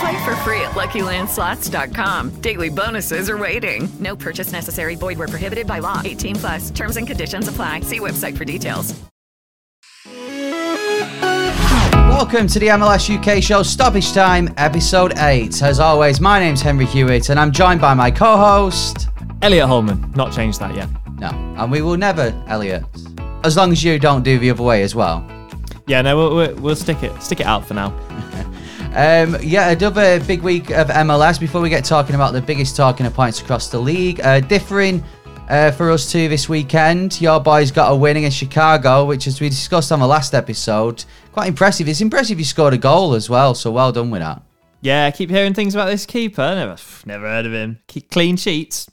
Play for free at LuckyLandSlots.com. Daily bonuses are waiting. No purchase necessary. Void where prohibited by law. 18 plus. Terms and conditions apply. See website for details. Welcome to the MLS UK show Stoppage Time, episode 8. As always, my name's Henry Hewitt and I'm joined by my co host, Elliot Holman. Not changed that yet. No, and we will never, Elliot. As long as you don't do the other way as well. Yeah, no, we'll, we'll, we'll stick it stick it out for now. Um, yeah, another big week of MLS. Before we get talking about the biggest talking points across the league, uh, differing uh, for us too this weekend. Your boys got a win against Chicago, which, as we discussed on the last episode, quite impressive. It's impressive you scored a goal as well, so well done with that. Yeah, I keep hearing things about this keeper. Never, never heard of him. Keep clean sheets.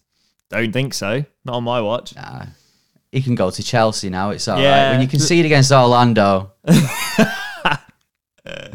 Don't think so. Not on my watch. Nah, he can go to Chelsea now. It's all right. Yeah. When you concede against Orlando.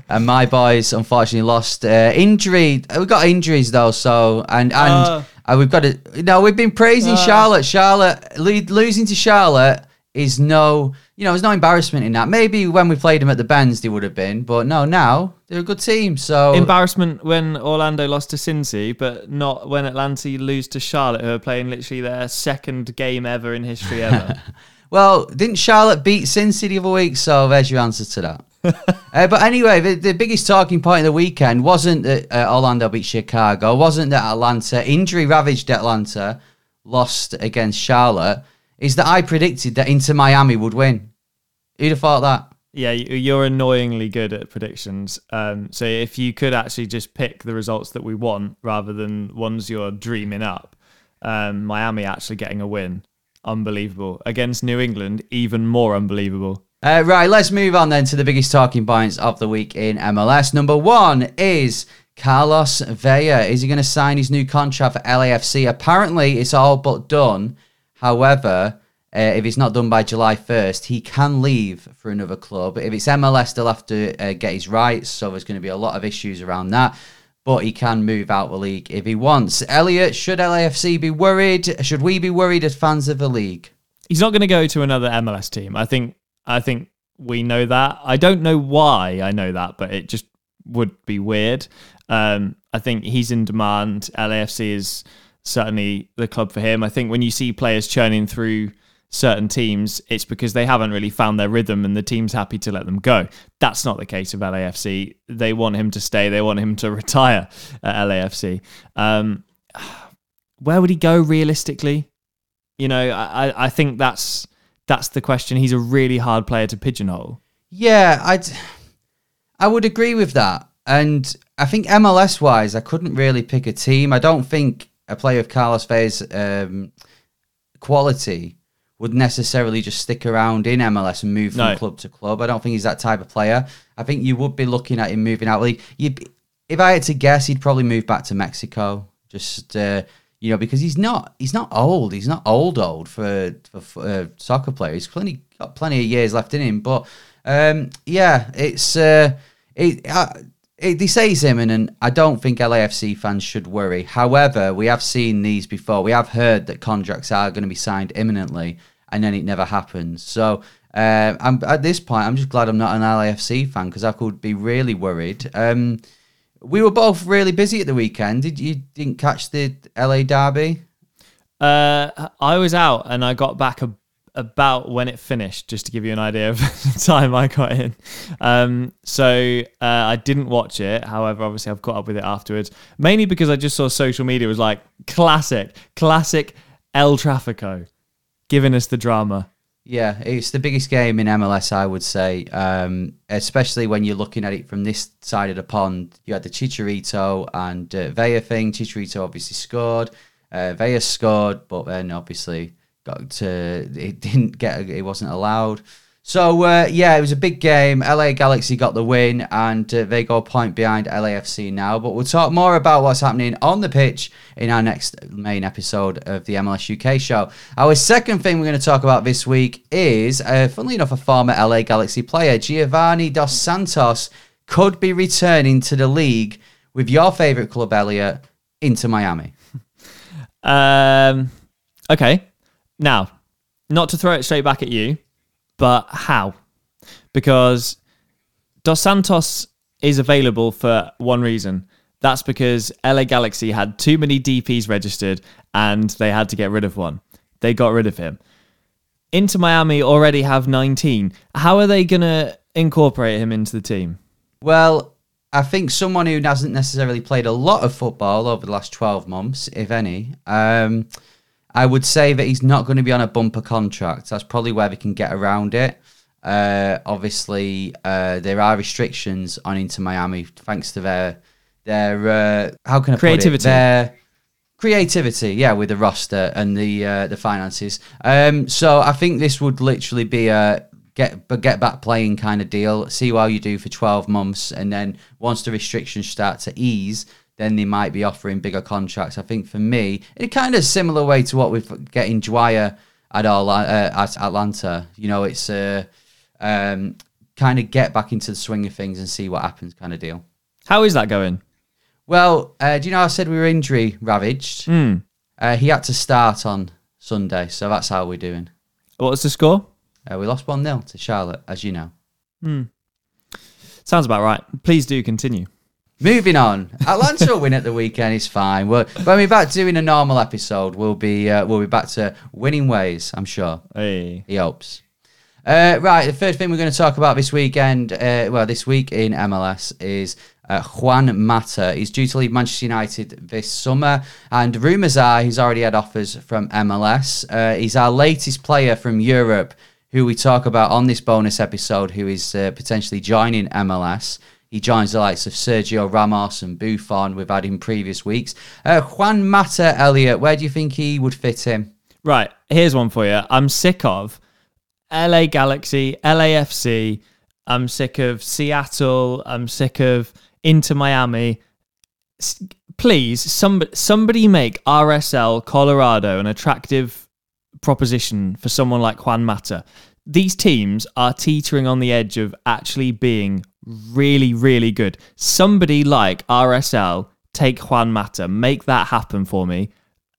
and my boys unfortunately lost uh, injury. We got injuries though, so and and Uh. uh, we've got to. No, we've been praising Uh. Charlotte. Charlotte lo- losing to Charlotte is no, you know, there's no embarrassment in that. Maybe when we played them at the Bends, they would have been, but no, now they're a good team. So Embarrassment when Orlando lost to Cincy, but not when Atlanta lose to Charlotte, who are playing literally their second game ever in history ever. Well, didn't Charlotte beat Sin City the other week? So there's your answer to that. Uh, but anyway, the, the biggest talking point of the weekend wasn't that uh, Orlando beat Chicago, wasn't that Atlanta, injury ravaged Atlanta, lost against Charlotte, is that I predicted that Inter Miami would win. Who'd have thought that? yeah, you- you're annoyingly good at predictions. Um, so if you could actually just pick the results that we want rather than ones you're dreaming up, um, Miami actually getting a win, unbelievable. Against New England, even more unbelievable. Uh, right, let's move on then to the biggest talking points of the week in MLS. Number one is Carlos Vela. Is he going to sign his new contract for LAFC? Apparently, it's all but done. However, uh, if it's not done by July 1st, he can leave for another club. If it's MLS, they'll have to uh, get his rights, so there's going to be a lot of issues around that. But he can move out the league if he wants. Elliot, should LAFC be worried? Should we be worried as fans of the league? He's not going to go to another MLS team. I think. I think we know that. I don't know why I know that, but it just would be weird. Um, I think he's in demand. LAFC is certainly the club for him. I think when you see players churning through certain teams, it's because they haven't really found their rhythm and the team's happy to let them go. That's not the case of LAFC. They want him to stay. They want him to retire at LAFC. Um, where would he go realistically? You know, I, I- I think that's that's the question. He's a really hard player to pigeonhole. Yeah, I'd I would agree with that. And I think MLS wise, I couldn't really pick a team. I don't think a player of Carlos Vela's um, quality would necessarily just stick around in MLS and move from No. club to club. I don't think he's that type of player. I think you would be looking at him moving out. Like, you, if I had to guess, he'd probably move back to Mexico. Just uh, you know, because he's not he's not old. He's not old old for for, uh, soccer player. He's plenty got plenty of years left in him. But um, yeah, it's uh, it. Uh, it, they say it's imminent. I don't think LAFC fans should worry. However, we have seen these before. We have heard that contracts are going to be signed imminently, and then it never happens. So uh, I'm at this point, I'm just glad I'm not an LAFC fan because I could be really worried. Um, we were both really busy at the weekend. Did you didn't catch the LA derby? Uh, I was out and I got back a, about when it finished, just to give you an idea of the time I got in. Um, so uh, I didn't watch it. However, obviously I've caught up with it afterwards, mainly because I just saw social media was like classic, classic El Trafico, giving us the drama. Yeah, it's the biggest game in MLS, I would say. Um, especially when you're looking at it from this side of the pond. You had the Chicharito and uh, Villa thing. Chicharito obviously scored. Uh, Villa scored, but then obviously got to it didn't get it wasn't allowed. So uh, yeah, it was a big game. LA Galaxy got the win, and uh, they go a point behind LAFC now. But we'll talk more about what's happening on the pitch in our next main episode of the MLS UK show. Our second thing we're going to talk about this week is, uh, funnily enough, a former LA Galaxy player, Giovani Dos Santos, could be returning to the league with your favourite club, Elliot, Inter Miami. Um, okay. Now, not to throw it straight back at you, but how? Because Dos Santos is available for one reason. That's because LA Galaxy had too many DPs registered and they had to get rid of one. They got rid of him. Inter Miami already have 19. How are they going to incorporate him into the team? Well, I think someone who hasn't necessarily played a lot of football over the last 12 months, if any, um, I would say that he's not going to be on a bumper contract. That's probably where they can get around it. Uh, obviously, uh, there are restrictions on Inter Miami thanks to their their uh, how can I creativity. Put it? Their creativity, yeah, with the roster and the uh, the finances. Um, so I think this would literally be a get but get back playing kind of deal. See how you do for twelve months, and then once the restrictions start to ease, then they might be offering bigger contracts. I think for me, in a kind of similar way to what we're getting Dwyer at all uh, at Atlanta. You know, it's a um, kind of get back into the swing of things and see what happens, kind of deal. How is that going? Well, uh, do you know I said we were injury ravaged? Mm. Uh, he had to start on Sunday, so that's how we're doing. What was the score? Uh, we lost 1 0 to Charlotte, as you know. Hmm. Sounds about right. Please do continue. Moving on, Atlanta will win at the weekend is fine. We're, when we're back doing a normal episode, we'll be uh, we'll be back to winning ways. I'm sure. Hey. He hopes. Uh, right, the third thing we're going to talk about this weekend, uh, well, this week in MLS is uh, Juan Mata. He's due to leave Manchester United this summer, and rumours are he's already had offers from MLS. Uh, he's our latest player from Europe, who we talk about on this bonus episode, who is uh, potentially joining MLS. He joins the likes of Sergio Ramos and Buffon we've had in previous weeks. Uh, Juan Mata, Elliot, where do you think he would fit in? Right, here's one for you. I'm sick of LA Galaxy, LAFC. I'm sick of Seattle. I'm sick of Inter Miami. Please, somebody, somebody make RSL Colorado an attractive proposition for someone like Juan Mata. These teams are teetering on the edge of actually being really, really good. Somebody like RSL take Juan Mata, make that happen for me,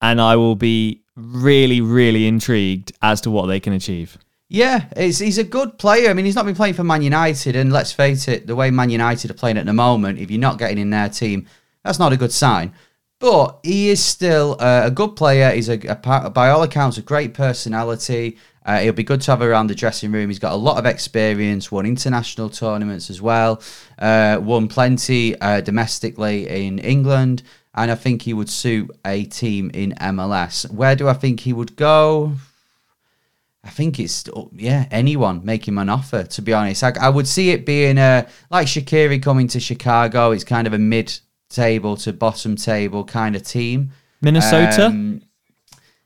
and I will be really, really intrigued as to what they can achieve. Yeah, he's a good player. I mean, he's not been playing for Man United, and let's face it, the way Man United are playing at the moment, if you're not getting in their team, that's not a good sign. But he is still uh, a good player. He's a, a, by all accounts a great personality. Uh, he'll be good to have around the dressing room. He's got a lot of experience, won international tournaments as well, uh, won plenty uh, domestically in England, and I think he would suit a team in MLS. Where do I think he would go? I think it's yeah anyone make him an offer. To be honest, I, I would see it being a like Shaqiri coming to Chicago. It's kind of a mid-table to bottom table kind of team. Minnesota. Um,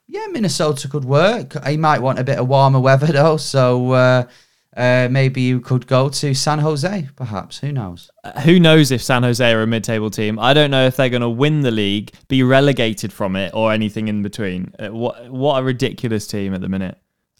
yeah, Minnesota could work. He might want a bit of warmer weather though, so uh, uh, maybe you could go to San Jose, perhaps. Who knows? Uh, who knows if San Jose are a mid-table team? I don't know if they're going to win the league, be relegated from it, or anything in between. Uh, what what a ridiculous team at the minute.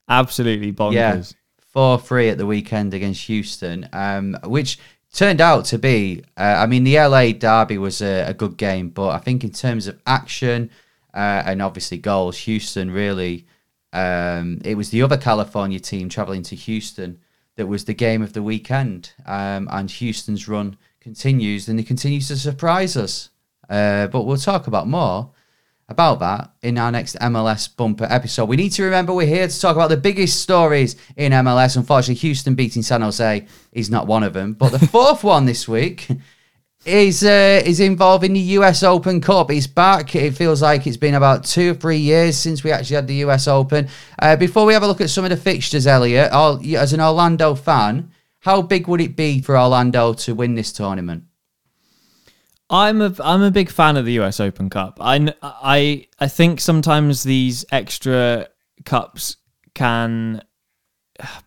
Absolutely bonkers. Yeah, four three at the weekend against Houston, um, which turned out to be. Uh, I mean, the LA derby was a, a, good game, but I think in terms of action uh, and obviously goals, Houston really Um, it was the other California team traveling to Houston that was the game of the weekend. Um, and Houston's run continues and it continues to surprise us. Uh, but we'll talk about more about that in our next MLS bumper episode. We need to remember we're here to talk about the biggest stories in MLS. Unfortunately, Houston beating San Jose is not one of them. But the fourth one this week is uh, is in the US Open Cup. It's back. It feels like it's been about two or three years since we actually had the US Open. Uh, before we have a look at some of the fixtures, Elliot, as an Orlando fan, how big would it be for Orlando to win this tournament? I'm a I'm a big fan of the US Open Cup. I I I think sometimes these extra cups can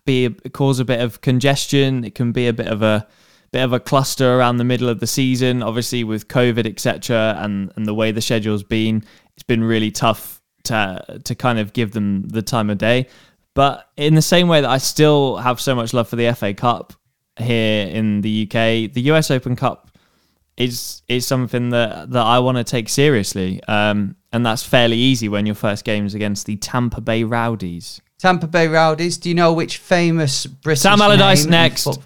be cause a bit of congestion. It can be a bit of a bit of a cluster around the middle of the season. Obviously, with COVID, etc., and and the way the schedule's been, it's been really tough to to kind of give them the time of day. But in the same way that I still have so much love for the FA Cup here in the UK, the US Open Cup is is something that that I want to take seriously. Um, and that's fairly easy when your first game is against the Tampa Bay Rowdies. Tampa Bay Rowdies. Do you know which famous British Sam Allardyce next?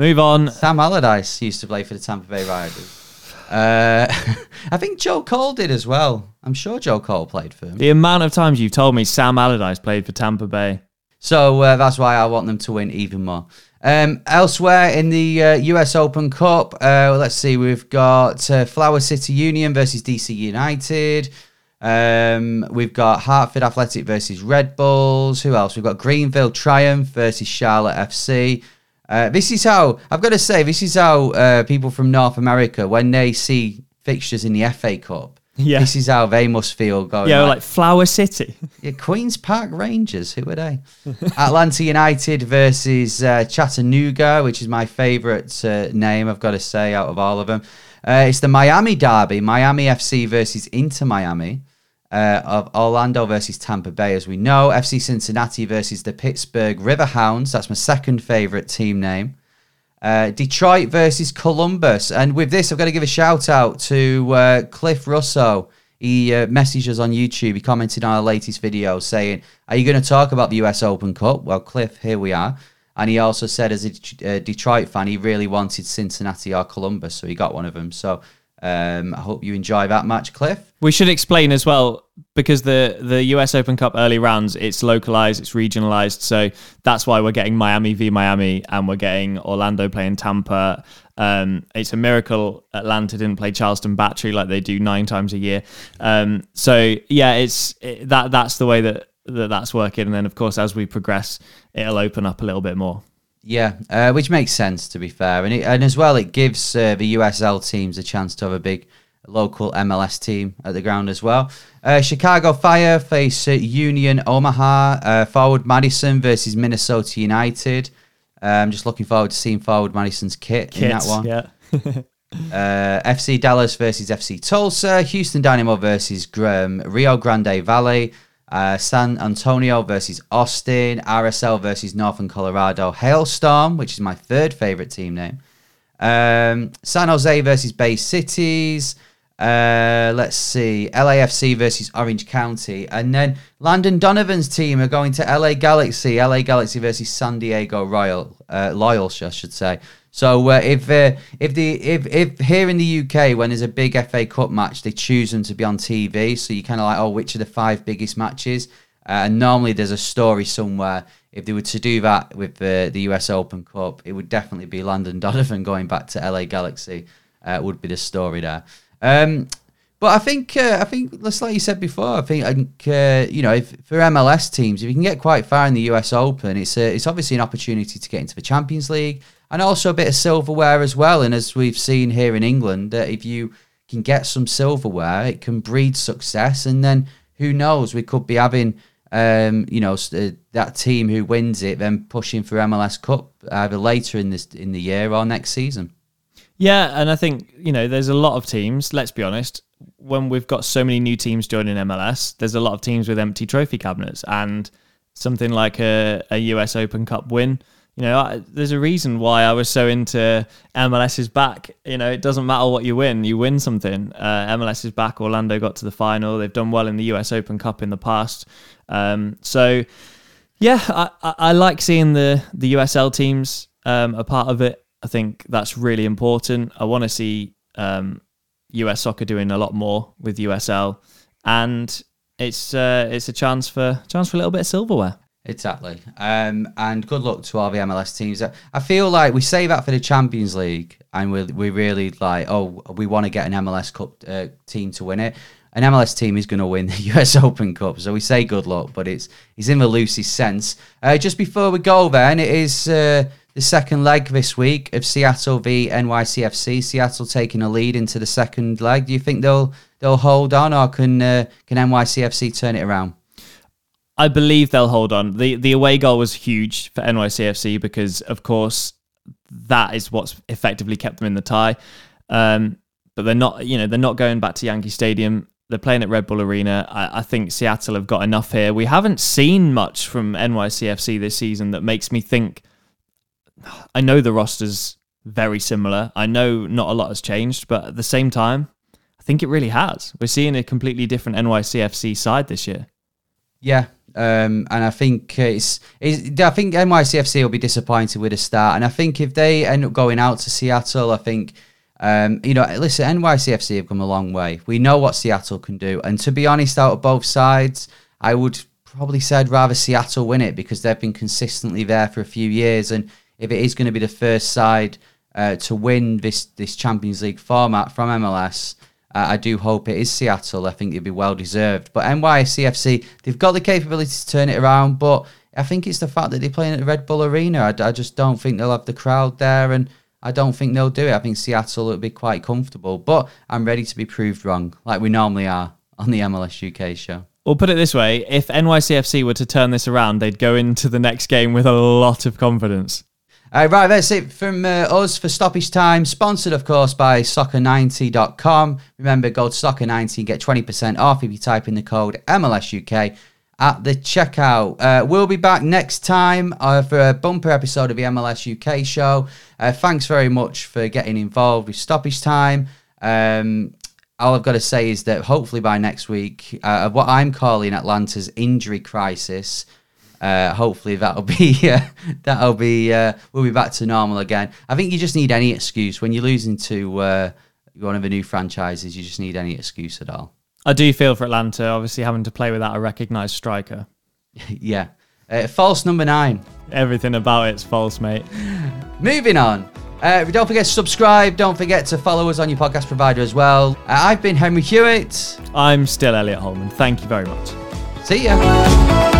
Move on. Sam Allardyce used to play for the Tampa Bay Rowdies. Uh, I think Joe Cole did as well. I'm sure Joe Cole played for him. The amount of times you've told me Sam Allardyce played for Tampa Bay. So uh, that's why I want them to win even more. Um, elsewhere in the uh, US Open Cup, uh, let's see, we've got uh, Flower City Union versus DC United. Um, we've got Hartford Athletic versus Red Bulls. Who else? We've got Greenville Triumph versus Charlotte FC. Uh, this is how, I've got to say, this is how uh, people from North America, when they see fixtures in the FA Cup, yeah. This is how they must feel going. Yeah, like, like Flower City. yeah, Queen's Park Rangers. Who are they? Atlanta United versus uh, Chattanooga, which is my favourite uh, name, I've got to say, out of all of them. Uh, it's the Miami Derby, Miami FC versus Inter Miami. Uh, of Orlando versus Tampa Bay, as we know. FC Cincinnati versus the Pittsburgh Riverhounds. That's my second favourite team name. Uh, Detroit versus Columbus. And with this, I've got to give a shout out to uh, Cliff Russo. He uh, messaged us on YouTube. He commented on our latest video saying, Are you going to talk about the US Open Cup? Well, Cliff, here we are. And he also said, as a uh, Detroit fan, he really wanted Cincinnati or Columbus, so he got one of them. So um, I hope you enjoy that match, Cliff. We should explain as well because the the US Open Cup early rounds it's localized, it's regionalized, so that's why we're getting Miami v Miami and we're getting Orlando playing Tampa. Um, it's a miracle Atlanta didn't play Charleston Battery like they do nine times a year. Um, so yeah, it's it, that that's the way that, that that's working, and then of course as we progress, it'll open up a little bit more. Yeah, uh, which makes sense to be fair, and it, and as well it gives uh, the USL teams a chance to have a big local MLS team at the ground as well. Uh, Chicago Fire face uh, Union Omaha. Uh, Forward Madison versus Minnesota United. Uh, I'm just looking forward to seeing Forward Madison's kit in that one. Yeah. FC Dallas versus FC Tulsa. Houston Dynamo versus um, Rio Grande Valley. Uh, San Antonio versus Austin, RSL versus Northern Colorado, Hailstorm, which is my third favorite team name, um, San Jose versus Bay Cities, uh, let's see, LAFC versus Orange County, and then Landon Donovan's team are going to LA Galaxy, LA Galaxy versus San Diego Royal, uh, Loyal, I should say. So uh, if uh, if the if if here in the UK when there's a big FA Cup match, they choose them to be on TV. So you kind of like, oh, which are the five biggest matches? Uh, and normally there's a story somewhere. If they were to do that with the the US Open Cup, it would definitely be Landon Donovan going back to LA Galaxy. Uh, would be the story there. Um, but I think uh, I think just like you said before, I think I think uh, you know if, for MLS teams, if you can get quite far in the US Open, it's a, it's obviously an opportunity to get into the Champions League and also a bit of silverware as well. And as we've seen here in England, that if you can get some silverware, it can breed success. And then who knows, we could be having, um, you know, uh, that team who wins it then pushing for MLS Cup either later in this in the year or next season. Yeah, and I think you know there's a lot of teams. Let's be honest. When we've got so many new teams joining MLS, there's a lot of teams with empty trophy cabinets, and something like a, a US Open Cup win you know, I, there's a reason why I was so into MLS is back. You know, it doesn't matter what you win, you win something. Uh, MLS is back. Orlando got to the final. They've done well in the US Open Cup in the past. Um, so yeah, I, I, I like seeing the the USL teams um, a part of it. I think that's really important. I want to see um, US soccer doing a lot more with USL, and it's uh, it's a chance for chance for a little bit of silverware. Exactly. Um, and good luck to all the MLS teams. I feel like we say that for the Champions League, and we we really like, oh, we want to get an MLS Cup uh, team to win it. An MLS team is going to win the US Open Cup, so we say good luck, but it's it's in the loosest sense. Uh, just before we go, then it is uh, the second leg this week of Seattle v NYCFC. Seattle taking a lead into the second leg. Do you think they'll they'll hold on, or can uh, can NYCFC turn it around? I believe they'll hold on. the The away goal was huge for NYCFC because, of course, that is what's effectively kept them in the tie. Um, but they're not, you know, they're not going back to Yankee Stadium. They're playing at Red Bull Arena. I, I think Seattle have got enough here. We haven't seen much from NYCFC this season that makes me think. I know the roster's very similar. I know not a lot has changed, but at the same time, I think it really has. We're seeing a completely different NYCFC side this year. Yeah, um, and I think it's, it's, I think NYCFC will be disappointed with a start, and I think if they end up going out to Seattle, I think. Um, you know, listen, NYCFC have come a long way. We know what Seattle can do, and to be honest, out of both sides, I would probably say I'd rather Seattle win it because they've been consistently there for a few years, and if it is going to be the first side uh, to win this this Champions League format from MLS, uh, I do hope it is Seattle. I think it'd be well deserved. But NYCFC, they've got the capability to turn it around, but I think it's the fact that they're playing at the Red Bull Arena. I, I just don't think they'll have the crowd there, and I don't think they'll do it. I think Seattle will be quite comfortable, but I'm ready to be proved wrong, like we normally are on the MLS UK show. We'll put it this way if NYCFC were to turn this around, they'd go into the next game with a lot of confidence. Uh, right, that's it from uh, us for Stoppage Time. Sponsored, of course, by Soccer90.com. Remember, go to Soccer90 and get 20% off if you type in the code MLSUK at the checkout. Uh, we'll be back next time uh, for a bumper episode of the MLS UK show. Uh, thanks very much for getting involved with Stoppage Time. Um, all I've got to say is that hopefully by next week, what I'm calling Atlanta's injury crisis uh, hopefully that'll be uh, that'll be uh, we'll be back to normal again. I think you just need any excuse when you're losing to uh, one of the new franchises. You just need any excuse at all. I do feel for Atlanta, obviously having to play without a recognised striker. yeah, uh, false number nine. Everything about it's false, mate. Moving on. Uh, don't forget to subscribe. Don't forget to follow us on your podcast provider as well. I've been Henry Hewitt. I'm still Elliot Holman. Thank you very much. See ya.